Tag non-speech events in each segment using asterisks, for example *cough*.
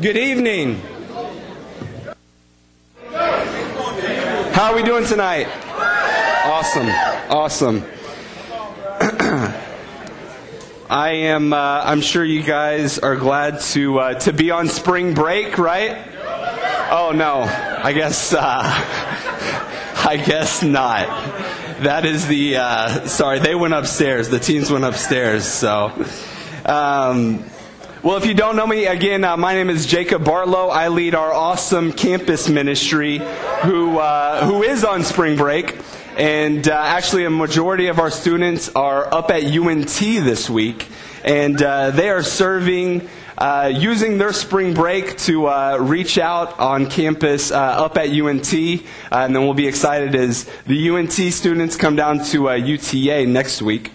Good evening. How are we doing tonight? Awesome. Awesome. *clears throat* I am. Uh, I'm sure you guys are glad to uh, to be on spring break, right? Oh no. I guess. Uh, *laughs* I guess not. That is the. Uh, sorry, they went upstairs. The teens went upstairs. So. Um, well, if you don't know me, again, uh, my name is Jacob Bartlow. I lead our awesome campus ministry, who uh, who is on spring break, and uh, actually, a majority of our students are up at UNT this week, and uh, they are serving. Uh, using their spring break to uh, reach out on campus up at UNT, and then we'll be excited as the UNT students come down to UTA next week.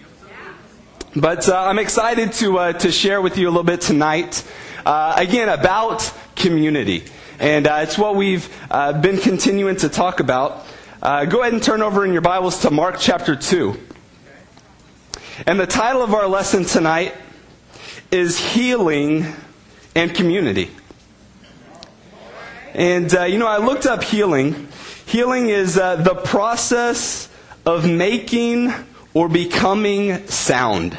But uh, I'm excited to, uh, to share with you a little bit tonight, uh, again, about community. And uh, it's what we've uh, been continuing to talk about. Uh, go ahead and turn over in your Bibles to Mark chapter 2. And the title of our lesson tonight is Healing and Community. And, you know, I looked up healing. Healing is the process of making or becoming sound.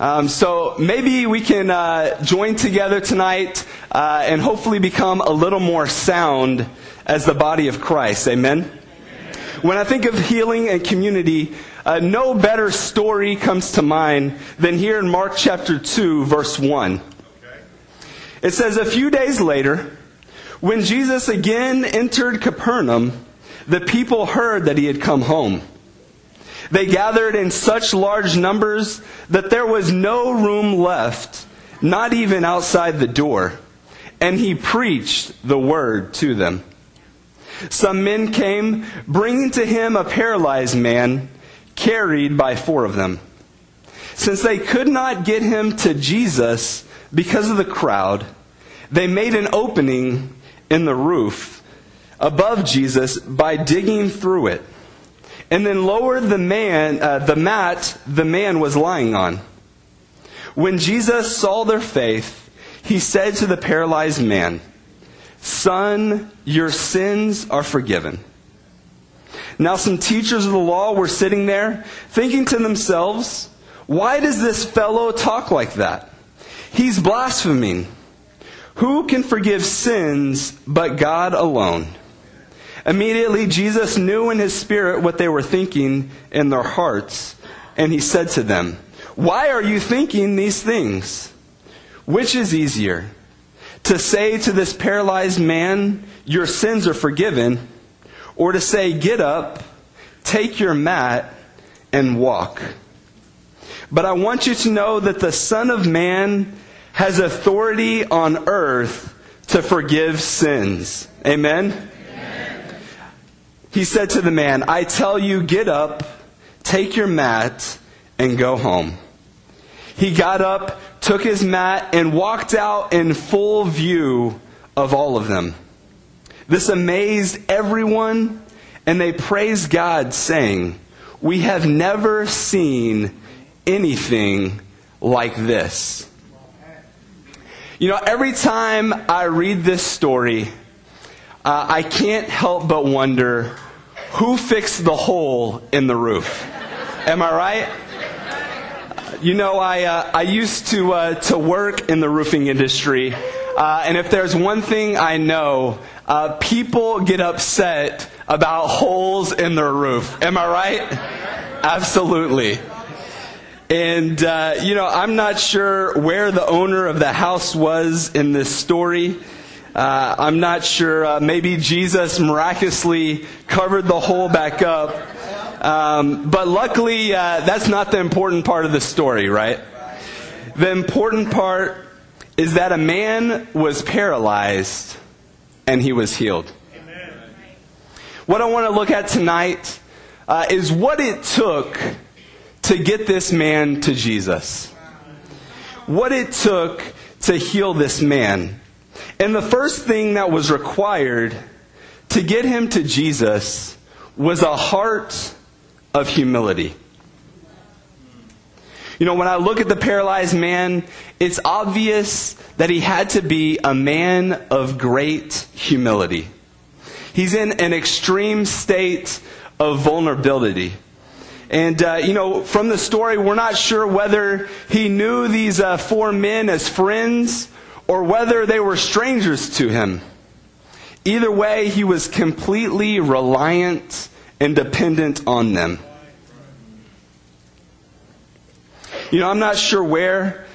Um, so maybe we can uh, join together tonight uh, and hopefully become a little more sound as the body of Christ. Amen? When I think of healing and community, uh, no better story comes to mind than here in Mark chapter 2, verse 1. It says, A few days later, when Jesus again entered Capernaum, the people heard that he had come home. They gathered in such large numbers that there was no room left, not even outside the door. And he preached the word to them. Some men came, bringing to him a paralyzed man, carried by four of them. Since they could not get him to Jesus because of the crowd, they made an opening in the roof above Jesus by digging through it and then lowered the man, uh, the mat the man was lying on. When Jesus saw their faith, he said to the paralyzed man, Son, your sins are forgiven. Now, some teachers of the law were sitting there, thinking to themselves, Why does this fellow talk like that? He's blaspheming. Who can forgive sins but God alone? Immediately, Jesus knew in his spirit what they were thinking in their hearts, and he said to them, Why are you thinking these things? Which is easier? To say to this paralyzed man, Your sins are forgiven, or to say, Get up, take your mat, and walk? But I want you to know that the Son of Man has authority on earth to forgive sins. Amen? He said to the man, I tell you, get up, take your mat, and go home. He got up, took his mat, and walked out in full view of all of them. This amazed everyone, and they praised God, saying, We have never seen anything like this. You know, every time I read this story, uh, I can't help but wonder who fixed the hole in the roof? Am I right? You know, I, uh, I used to, uh, to work in the roofing industry, uh, and if there's one thing I know, uh, people get upset about holes in their roof. Am I right? Absolutely. And, uh, you know, I'm not sure where the owner of the house was in this story. Uh, I'm not sure. Uh, maybe Jesus miraculously covered the hole back up. Um, but luckily, uh, that's not the important part of the story, right? The important part is that a man was paralyzed and he was healed. What I want to look at tonight uh, is what it took to get this man to Jesus. What it took to heal this man. And the first thing that was required to get him to Jesus was a heart of humility. You know, when I look at the paralyzed man, it's obvious that he had to be a man of great humility. He's in an extreme state of vulnerability. And, uh, you know, from the story, we're not sure whether he knew these uh, four men as friends or whether they were strangers to him. Either way, he was completely reliant and dependent on them. You know, I'm not sure where,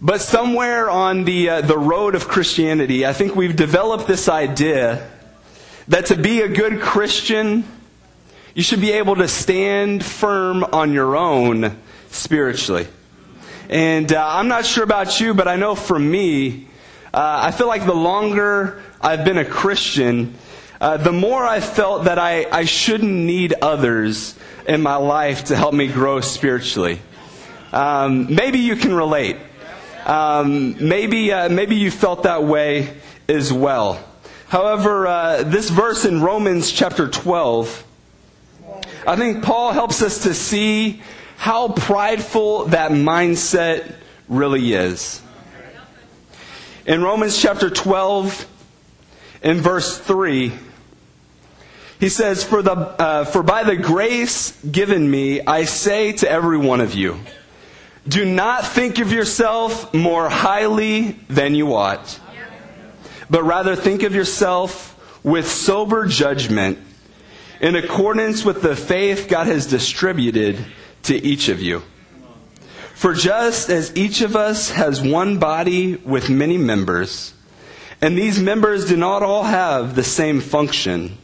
but somewhere on the, uh, the road of Christianity, I think we've developed this idea that to be a good Christian, you should be able to stand firm on your own spiritually. And uh, I'm not sure about you, but I know for me, uh, I feel like the longer I've been a Christian, uh, the more I felt that I, I shouldn't need others in my life to help me grow spiritually. Um, maybe you can relate. Um, maybe, uh, maybe you felt that way as well. However, uh, this verse in Romans chapter 12, I think Paul helps us to see how prideful that mindset really is. In Romans chapter 12, in verse 3, he says, For, the, uh, For by the grace given me, I say to every one of you, do not think of yourself more highly than you ought, but rather think of yourself with sober judgment in accordance with the faith God has distributed to each of you. For just as each of us has one body with many members, and these members do not all have the same function,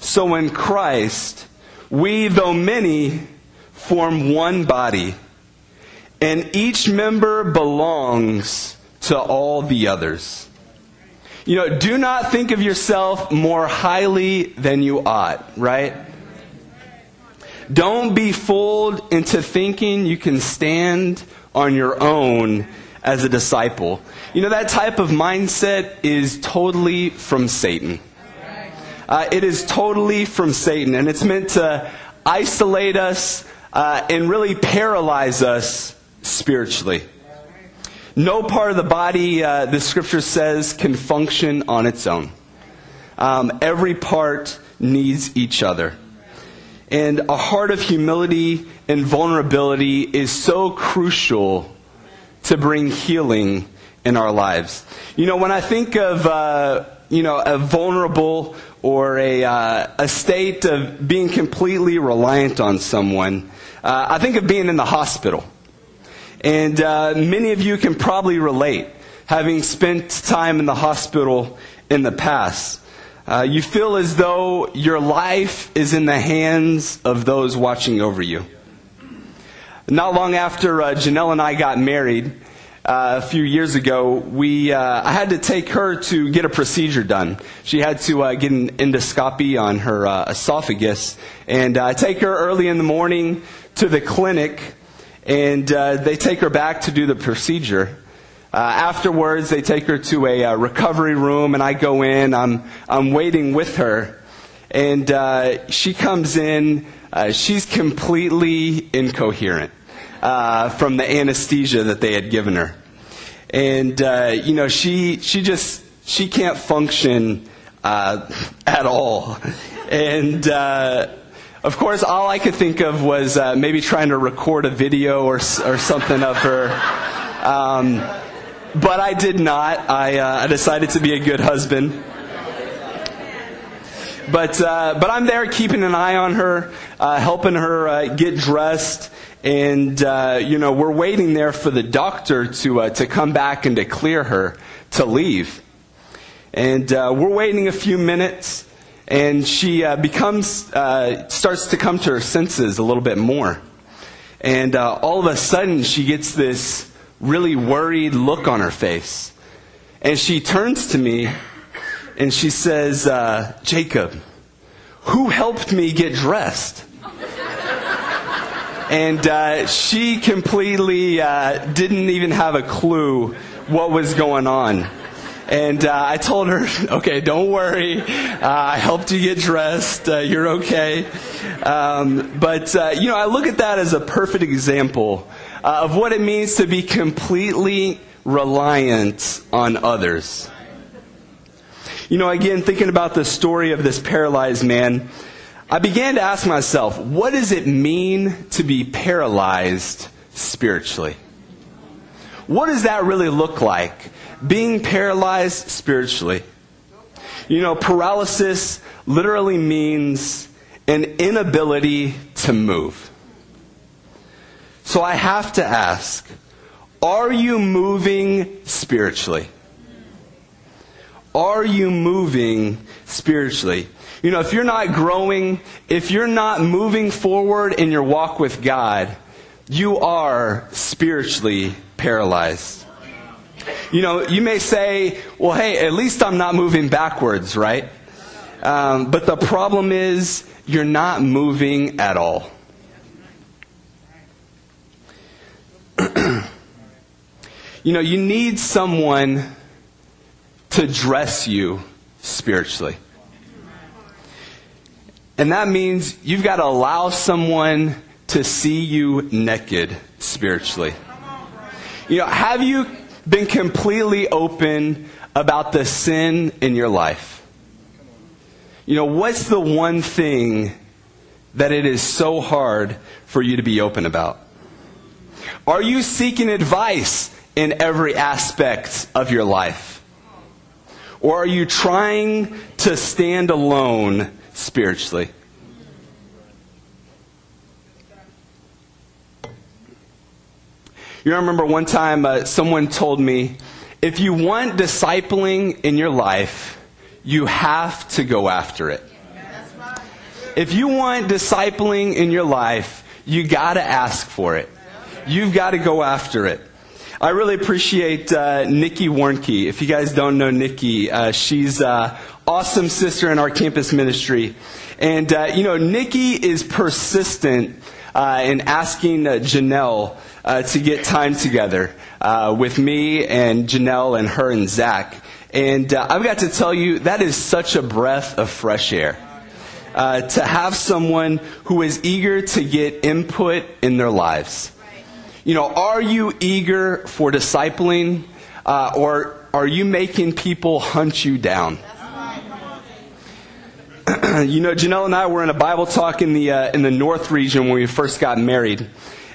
so in Christ, we, though many, form one body, and each member belongs to all the others. You know, do not think of yourself more highly than you ought, right? Don't be fooled into thinking you can stand on your own as a disciple. You know, that type of mindset is totally from Satan. Uh, it is totally from Satan, and it's meant to isolate us uh, and really paralyze us spiritually. No part of the body, uh, the scripture says, can function on its own. Um, every part needs each other. And a heart of humility and vulnerability is so crucial to bring healing in our lives. You know, when I think of, uh, you know, a vulnerable or a, uh, a state of being completely reliant on someone, uh, I think of being in the hospital. And uh, many of you can probably relate, having spent time in the hospital in the past. Uh, you feel as though your life is in the hands of those watching over you. Not long after uh, Janelle and I got married, uh, a few years ago, we uh, I had to take her to get a procedure done. She had to uh, get an endoscopy on her uh, esophagus, and I take her early in the morning to the clinic, and uh, they take her back to do the procedure. Uh, afterwards, they take her to a uh, recovery room, and I go in. I'm, I'm waiting with her. And uh, she comes in. Uh, she's completely incoherent uh, from the anesthesia that they had given her. And, you know, she, she just, she can't function *laughs* at all. And, of course, all I could think of was maybe trying to record a video or, or something of her. Um, but I did not. I, uh, I decided to be a good husband. But, uh, but I'm there keeping an eye on her, uh, helping her uh, get dressed. And, uh, you know, we're waiting there for the doctor to, uh, to come back and to clear her to leave. And we're waiting a few minutes, and she becomes, starts to come to her senses a little bit more. And all of a sudden, she gets this really worried look on her face. And she turns to me and she says, uh, Jacob, who helped me get dressed? and uh, she completely uh, didn't even have a clue what was going on. And uh, I told her, *laughs* okay, don't worry. Uh, I helped you get dressed. Uh, you're okay. Um, but, uh, you know, I look at that as a perfect example uh, of what it means to be completely reliant on others. You know, again, thinking about the story of this paralyzed man, I began to ask myself, what does it mean to be paralyzed spiritually? What does that really look like? Being paralyzed spiritually. You know, paralysis literally means an inability to move. So I have to ask, are you moving spiritually? Are you moving spiritually? You know, if you're not growing, if you're not moving forward in your walk with God, you are spiritually paralyzed. You know, you may say, well, hey, at least I'm not moving backwards, right? Um, but the problem is, you're not moving at all. You know, you need someone to dress you spiritually. And that means you've got to allow someone to see you naked spiritually. You know, have you been completely open about the sin in your life? You know, what's the one thing that it is so hard for you to be open about? Are you seeking advice in every aspect of your life? Or are you trying to stand alone spiritually? You remember one time uh, someone told me if you want discipling in your life, you have to go after it. If you want discipling in your life, you got to ask for it. You've got to go after it. I really appreciate uh, Nikki Warnke. If you guys don't know Nikki, uh, she's an uh, awesome sister in our campus ministry. And, uh, you know, Nikki is persistent uh, in asking uh, Janelle to get time together with me and Janelle and her and Zach. And I've got to tell you, that is such a breath of fresh air. to have someone who is eager to get input in their lives. You know, are you eager for discipling, uh, or are you making people hunt you down? *clears throat* you know, Janelle and I were in a Bible talk in the uh, in the North region when we first got married,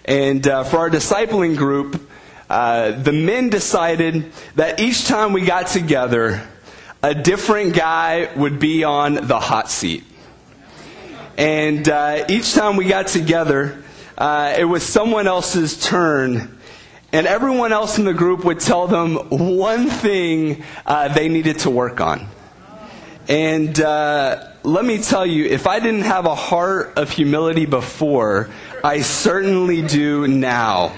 and uh, for our discipling group, uh, the men decided that each time we got together, a different guy would be on the hot seat, and uh, each time we got together uh, it was someone else's turn. And everyone else in the group would tell them one thing uh, they needed to work on. And uh, let me tell you, if I didn't have a heart of humility before, I certainly do now.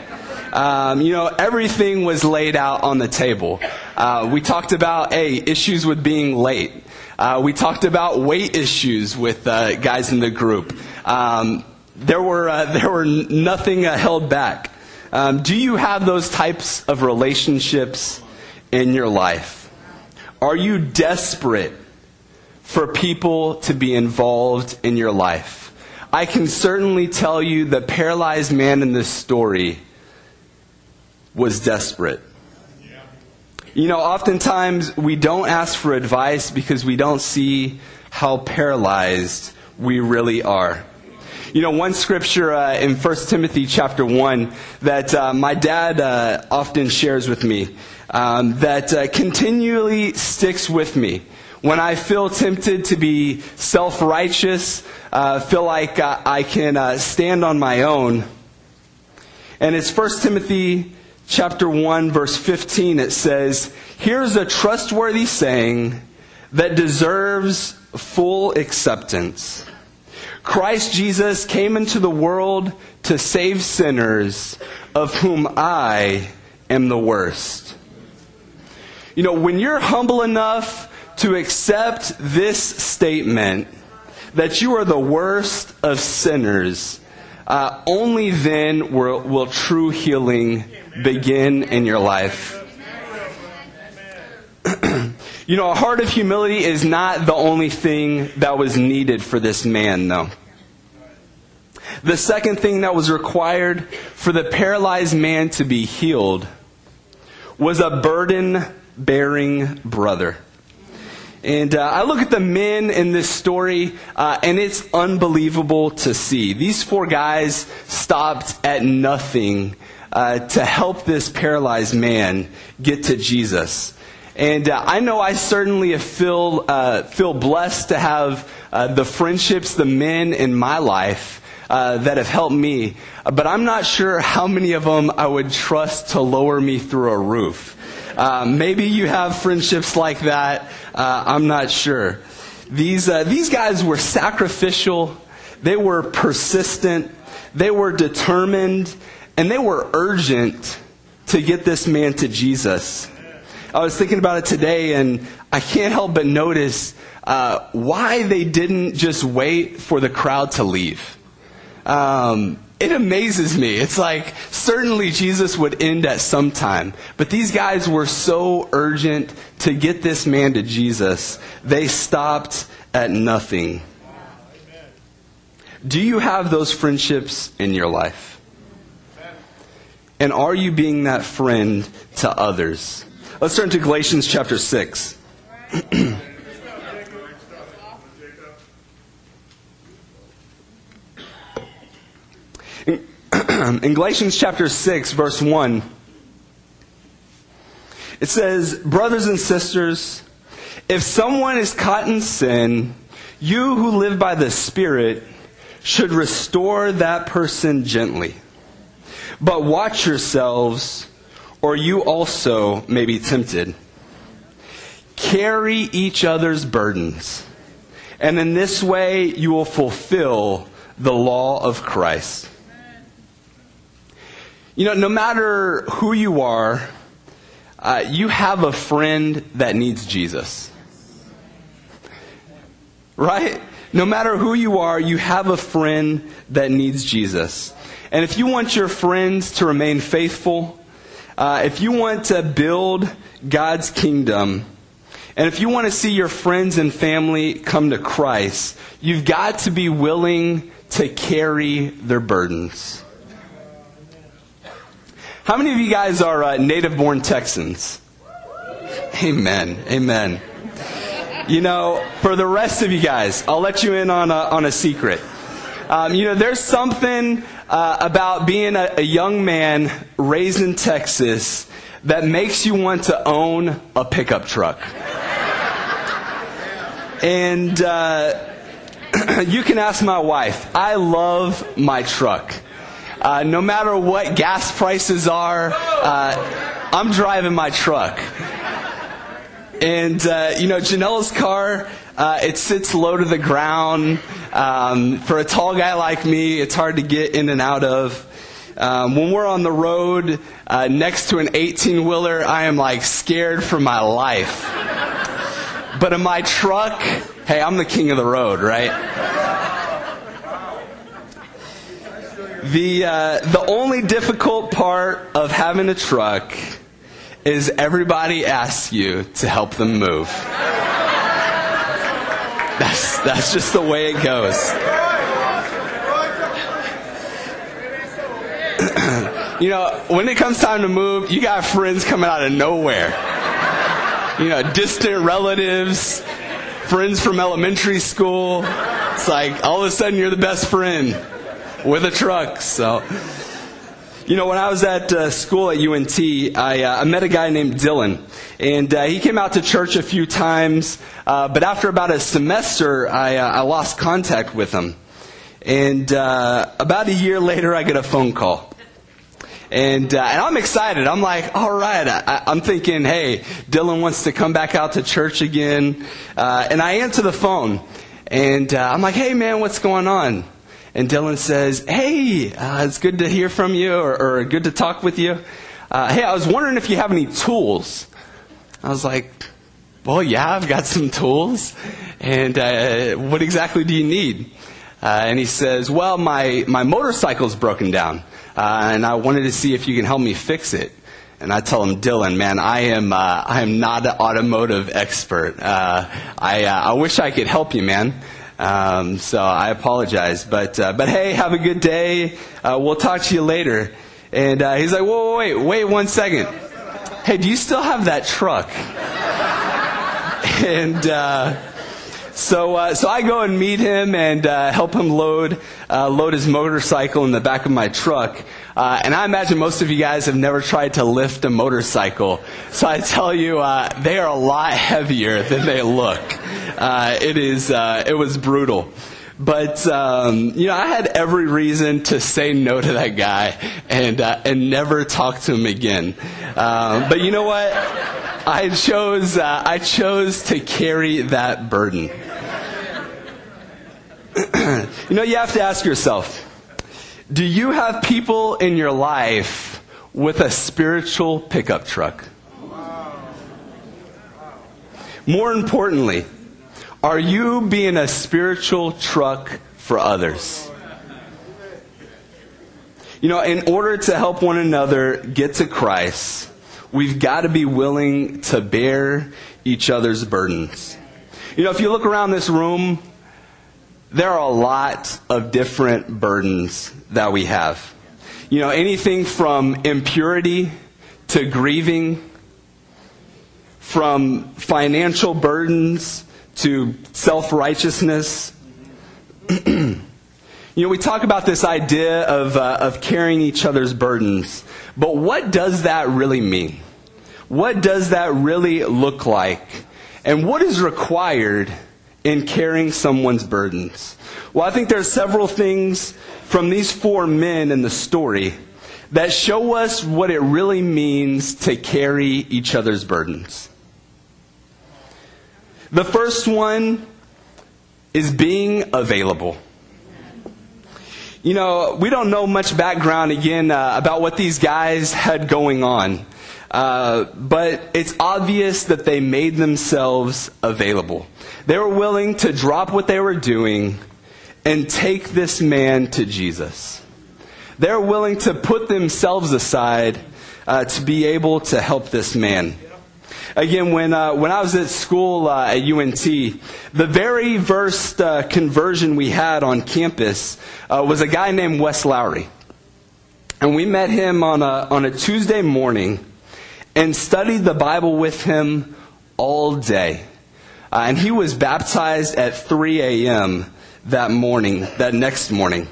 Um, you know, everything was laid out on the table. Uh, we talked about, a issues with being late. Uh, we talked about weight issues with uh, guys in the group. Um, there were, uh, there were nothing uh, held back. Um, do you have those types of relationships in your life? Are you desperate for people to be involved in your life? I can certainly tell you the paralyzed man in this story was desperate. You know, oftentimes we don't ask for advice because we don't see how paralyzed we really are. You know, one scripture uh, in 1 Timothy chapter 1 that uh, my dad uh, often shares with me um, that uh, continually sticks with me. When I feel tempted to be self righteous, uh, feel like uh, I can stand on my own. And it's 1 Timothy chapter 1 verse 15 it says, "Here's a trustworthy saying that deserves full acceptance." Christ Jesus came into the world to save sinners, of whom I am the worst. You know, when you're humble enough to accept this statement, that you are the worst of sinners, uh, only then will, will true healing begin in your life. You know, a heart of humility is not the only thing that was needed for this man, though. The second thing that was required for the paralyzed man to be healed was a burden bearing brother. And uh, I look at the men in this story, uh, and it's unbelievable to see. These four guys stopped at nothing uh, to help this paralyzed man get to Jesus. And uh, I know I certainly feel, uh, feel blessed to have uh, the friendships, the men in my life that have helped me. But I'm not sure how many of them I would trust to lower me through a roof. Uh, maybe you have friendships like that. Uh, I'm not sure. These, uh, these guys were sacrificial, they were persistent, they were determined, and they were urgent to get this man to Jesus. I was thinking about it today, and I can't help but notice uh, why they didn't just wait for the crowd to leave. Um, it amazes me. It's like certainly Jesus would end at some time, but these guys were so urgent to get this man to Jesus, they stopped at nothing. Do you have those friendships in your life? And are you being that friend to others? Let's turn to Galatians chapter 6. *clears throat* in Galatians chapter 6, verse 1, it says, Brothers and sisters, if someone is caught in sin, you who live by the Spirit should restore that person gently. But watch yourselves, or you also may be tempted. Carry each other's burdens, and in this way you will fulfill the law of Christ. You know, no matter who you are, uh, you have a friend that needs Jesus. Right? No matter who you are, you have a friend that needs Jesus. And if you want your friends to remain faithful, uh, if you want to build God's kingdom, and if you want to see your friends and family come to Christ, you've got to be willing to carry their burdens. How many of you guys are uh, native born Texans? Amen. Amen. You know, for the rest of you guys, I'll let you in on a, on a secret. Um, you know, there's something uh, about being a, a young man raised in Texas that makes you want to own a pickup truck. And uh, *clears throat* you can ask my wife. I love my truck. Uh, no matter what gas prices are, uh, I'm driving my truck. And, uh, you know, Janelle's car, uh, it sits low to the ground. Um, for a tall guy like me, it's hard to get in and out of. Um, when we're on the road uh, next to an 18 wheeler, I am like scared for my life. But in my truck, hey, I'm the king of the road, right? The, uh, the only difficult part of having a truck is everybody asks you to help them move. That's, that's just the way it goes. *clears throat* you know, when it comes time to move, you got friends coming out of nowhere. You know, distant relatives, friends from elementary school. It's like all of a sudden you're the best friend with a truck. So, you know, when I was at uh, school at UNT, I, uh, I, met a guy named Dylan. And uh, he came out to church a few times, uh, but after about a semester, I, uh, I lost contact with him. And uh, about a year later, I get a phone call. And, and I'm excited. I'm like, all right. I, am thinking, hey, Dylan wants to come back out to church again. And I answer the phone. And I'm like, hey, man, what's going on? And Dylan says, Hey, uh, it's good to hear from you or, or good to talk with you. Uh, hey, I was wondering if you have any tools. I was like, Well, yeah, I've got some tools. And uh, what exactly do you need? Uh, and he says, Well, my, my motorcycle's broken down, uh, and I wanted to see if you can help me fix it. And I tell him, Dylan, man, I am, uh, I am not an automotive expert. I, I wish I could help you, man. Um, so I apologize. But, uh, but hey, have a good day. Uh, we'll talk to you later. And uh, he's like, whoa, wait, wait one second. Hey, do you still have that truck? *laughs* and uh, so, uh, so I go and meet him and uh, help him load uh, load his motorcycle in the back of my truck. Uh, and I imagine most of you guys have never tried to lift a motorcycle. So I tell you, uh, they are a lot heavier than they look. Uh, it is it was brutal. But um, you know, I had every reason to say no to that guy and and never talk to him again. Um, but you know what? I chose uh, I chose to carry that burden. *clears throat* you know, you have to ask yourself: Do you have people in your life with a spiritual pickup truck? More importantly are you being a spiritual truck for others? You know, in order to help one another get to Christ, we've got to be willing to bear each other's burdens. You know, if you look around this room, there are a lot of different burdens that we have. You know, anything from impurity to grieving, from financial burdens to self righteousness. *clears throat* you know, we talk about this idea of, uh, of carrying each other's burdens, but what does that really mean? What does that really look like? And what is required in carrying someone's burdens? Well, I think there are several things from these four men in the story that show us what it really means to carry each other's burdens. The first one is being available. You know, we don't know much background again uh, about what these guys had going on. Uh, but it's obvious that they made themselves available. They were willing to drop what they were doing and take this man to Jesus. They're willing to put themselves aside uh, to be able to help this man. Again, when, uh, when I was at school uh, at UNT, the very first uh, conversion we had on campus was a guy named Wes Lowry. And we met him on a, on a Tuesday morning and studied the Bible with him all day. Uh, and he was baptized at 3 a.m. that morning, that next morning.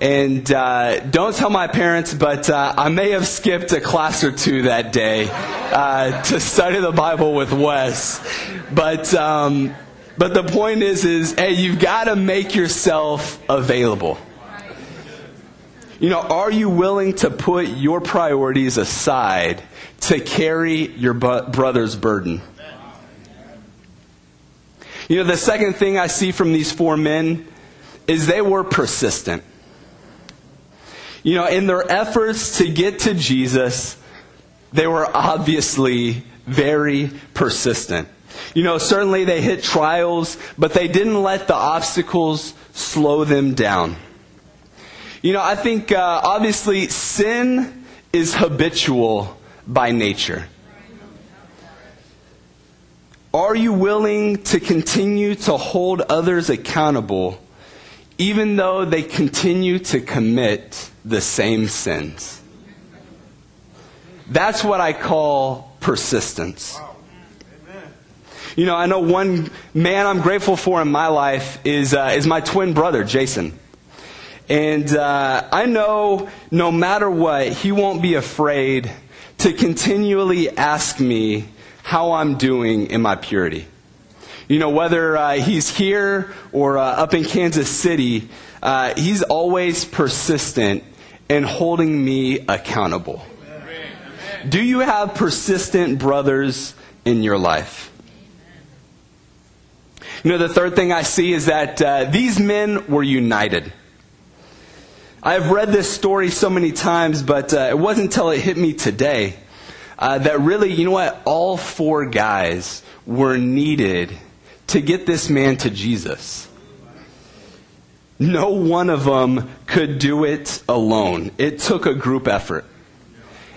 And uh, don't tell my parents, but uh, I may have skipped a class or two that day uh, to study the Bible with Wes. But um, but the point is, is hey, you've got to make yourself available. You know, are you willing to put your priorities aside to carry your brother's burden? You know, the second thing I see from these four men is they were persistent. You know, in their efforts to get to Jesus, they were obviously very persistent. You know, certainly they hit trials, but they didn't let the obstacles slow them down. You know, I think uh, obviously sin is habitual by nature. Are you willing to continue to hold others accountable even though they continue to commit the same sins. That's what I call persistence. You know, I know one man I'm grateful for in my life is, uh, is my twin brother, Jason. And uh, I know no matter what, he won't be afraid to continually ask me how I'm doing in my purity. You know, whether uh, he's here or uh, up in Kansas City, uh, he's always persistent in holding me accountable. Do you have persistent brothers in your life? You know, the third thing I see is that uh, these men were united. I've read this story so many times, but uh, it wasn't until it hit me today uh, that really, you know what, all four guys were needed to get this man to Jesus. No one of them could do it alone. It took a group effort.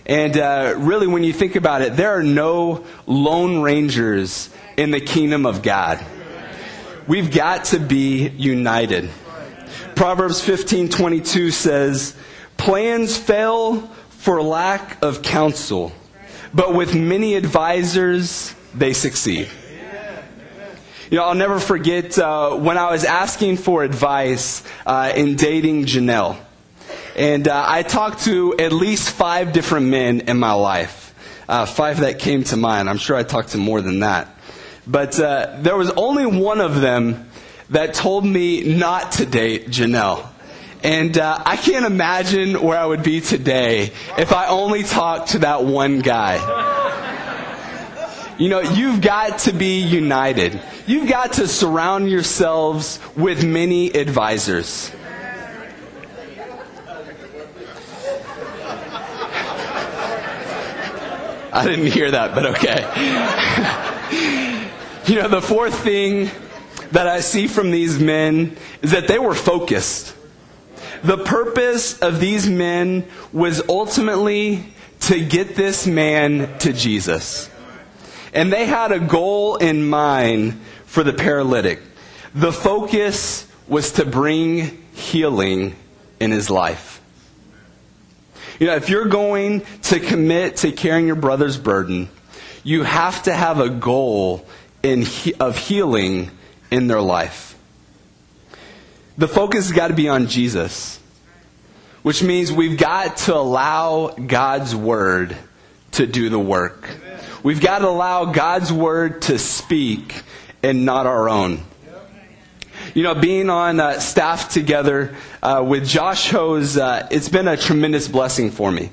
And uh, really, when you think about it, there are no lone rangers in the kingdom of God. we've got to be united. Proverbs 15:22 says, "Plans fail for lack of counsel, but with many advisors they succeed." You know, I'll never forget uh, when I was asking for advice uh, in dating Janelle. And uh, I talked to at least five different men in my life. Uh, five that came to mind. I'm sure I talked to more than that. But uh, there was only one of them that told me not to date Janelle. And uh, I can't imagine where I would be today if I only talked to that one guy. You know, you've got to be united. You've got to surround yourselves with many advisors. I didn't hear that, but okay. *laughs* you know, the fourth thing that I see from these men is that they were focused. The purpose of these men was ultimately to get this man to Jesus. And they had a goal in mind for the paralytic. The focus was to bring healing in his life. You know, if you're going to commit to carrying your brother's burden, you have to have a goal in of healing in their life. The focus has got to be on Jesus, which means we've got to allow God's word to do the work. We've got to allow God's word to speak and not our own. You know, being on uh, staff together uh, with Josh Hose, uh, it's been a tremendous blessing for me.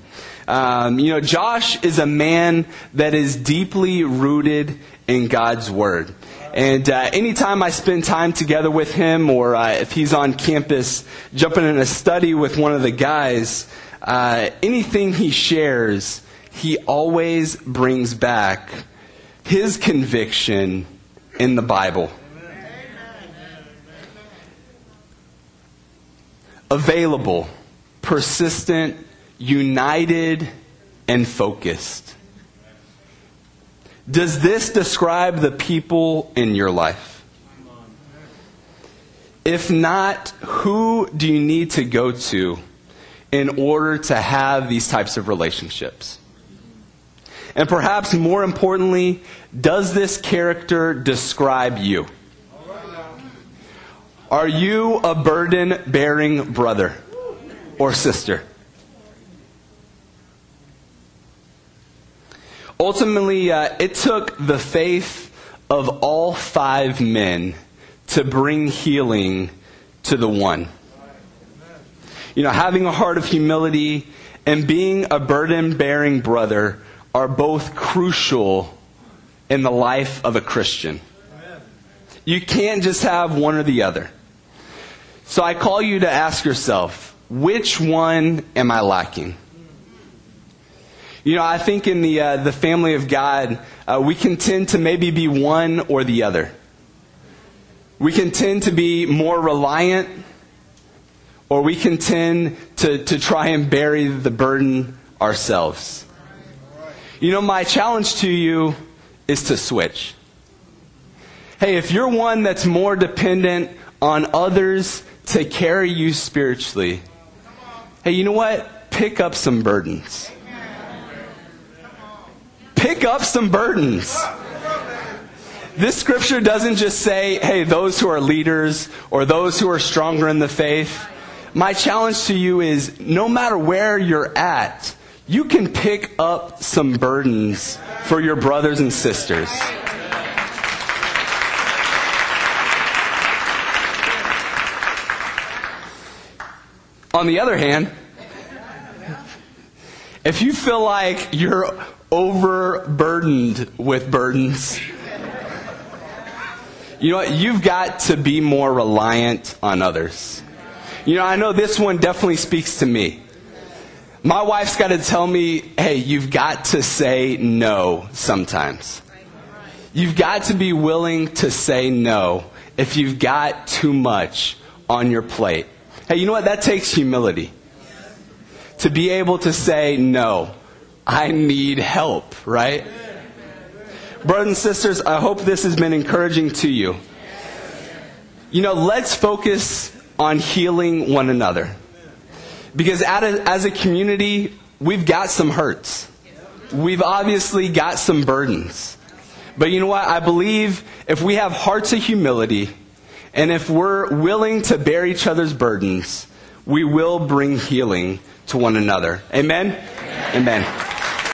Um, you know, Josh is a man that is deeply rooted in God's Word. And uh, anytime I spend time together with him, or uh, if he's on campus jumping in a study with one of the guys, uh, anything he shares, he always brings back his conviction in the Bible. Available, persistent, united, and focused. Does this describe the people in your life? If not, who do you need to go to in order to have these types of relationships? And perhaps more importantly, does this character describe you? Are you a burden bearing brother or sister? Ultimately, uh, it took the faith of all five men to bring healing to the one. You know, having a heart of humility and being a burden bearing brother are both crucial in the life of a Christian. You can't just have one or the other. So I call you to ask yourself, which one am I lacking? You know, I think in the, uh, the family of God, uh, we can tend to maybe be one or the other. We can tend to be more reliant, or we can tend to, to try and bury the burden ourselves. You know, my challenge to you is to switch. Hey, if you're one that's more dependent on others to carry you spiritually, hey, you know what? Pick up some burdens. Pick up some burdens. This scripture doesn't just say, hey, those who are leaders or those who are stronger in the faith. My challenge to you is no matter where you're at, you can pick up some burdens for your brothers and sisters. On the other hand, if you feel like you're overburdened with burdens, you know what? You've got to be more reliant on others. You know, I know this one definitely speaks to me. My wife's got to tell me, hey, you've got to say no sometimes. You've got to be willing to say no if you've got too much on your plate. Hey, you know what? That takes humility. To be able to say no. I need help, right? Brothers and sisters, I hope this has been encouraging to you. you know, let's focus on healing one another. Because as a community, we've got some hurts. We've obviously got some burdens. But you know what? I believe if we have hearts of humility and if we're willing to bear each other's burdens, we will bring healing to one another. Amen? Amen. Amen.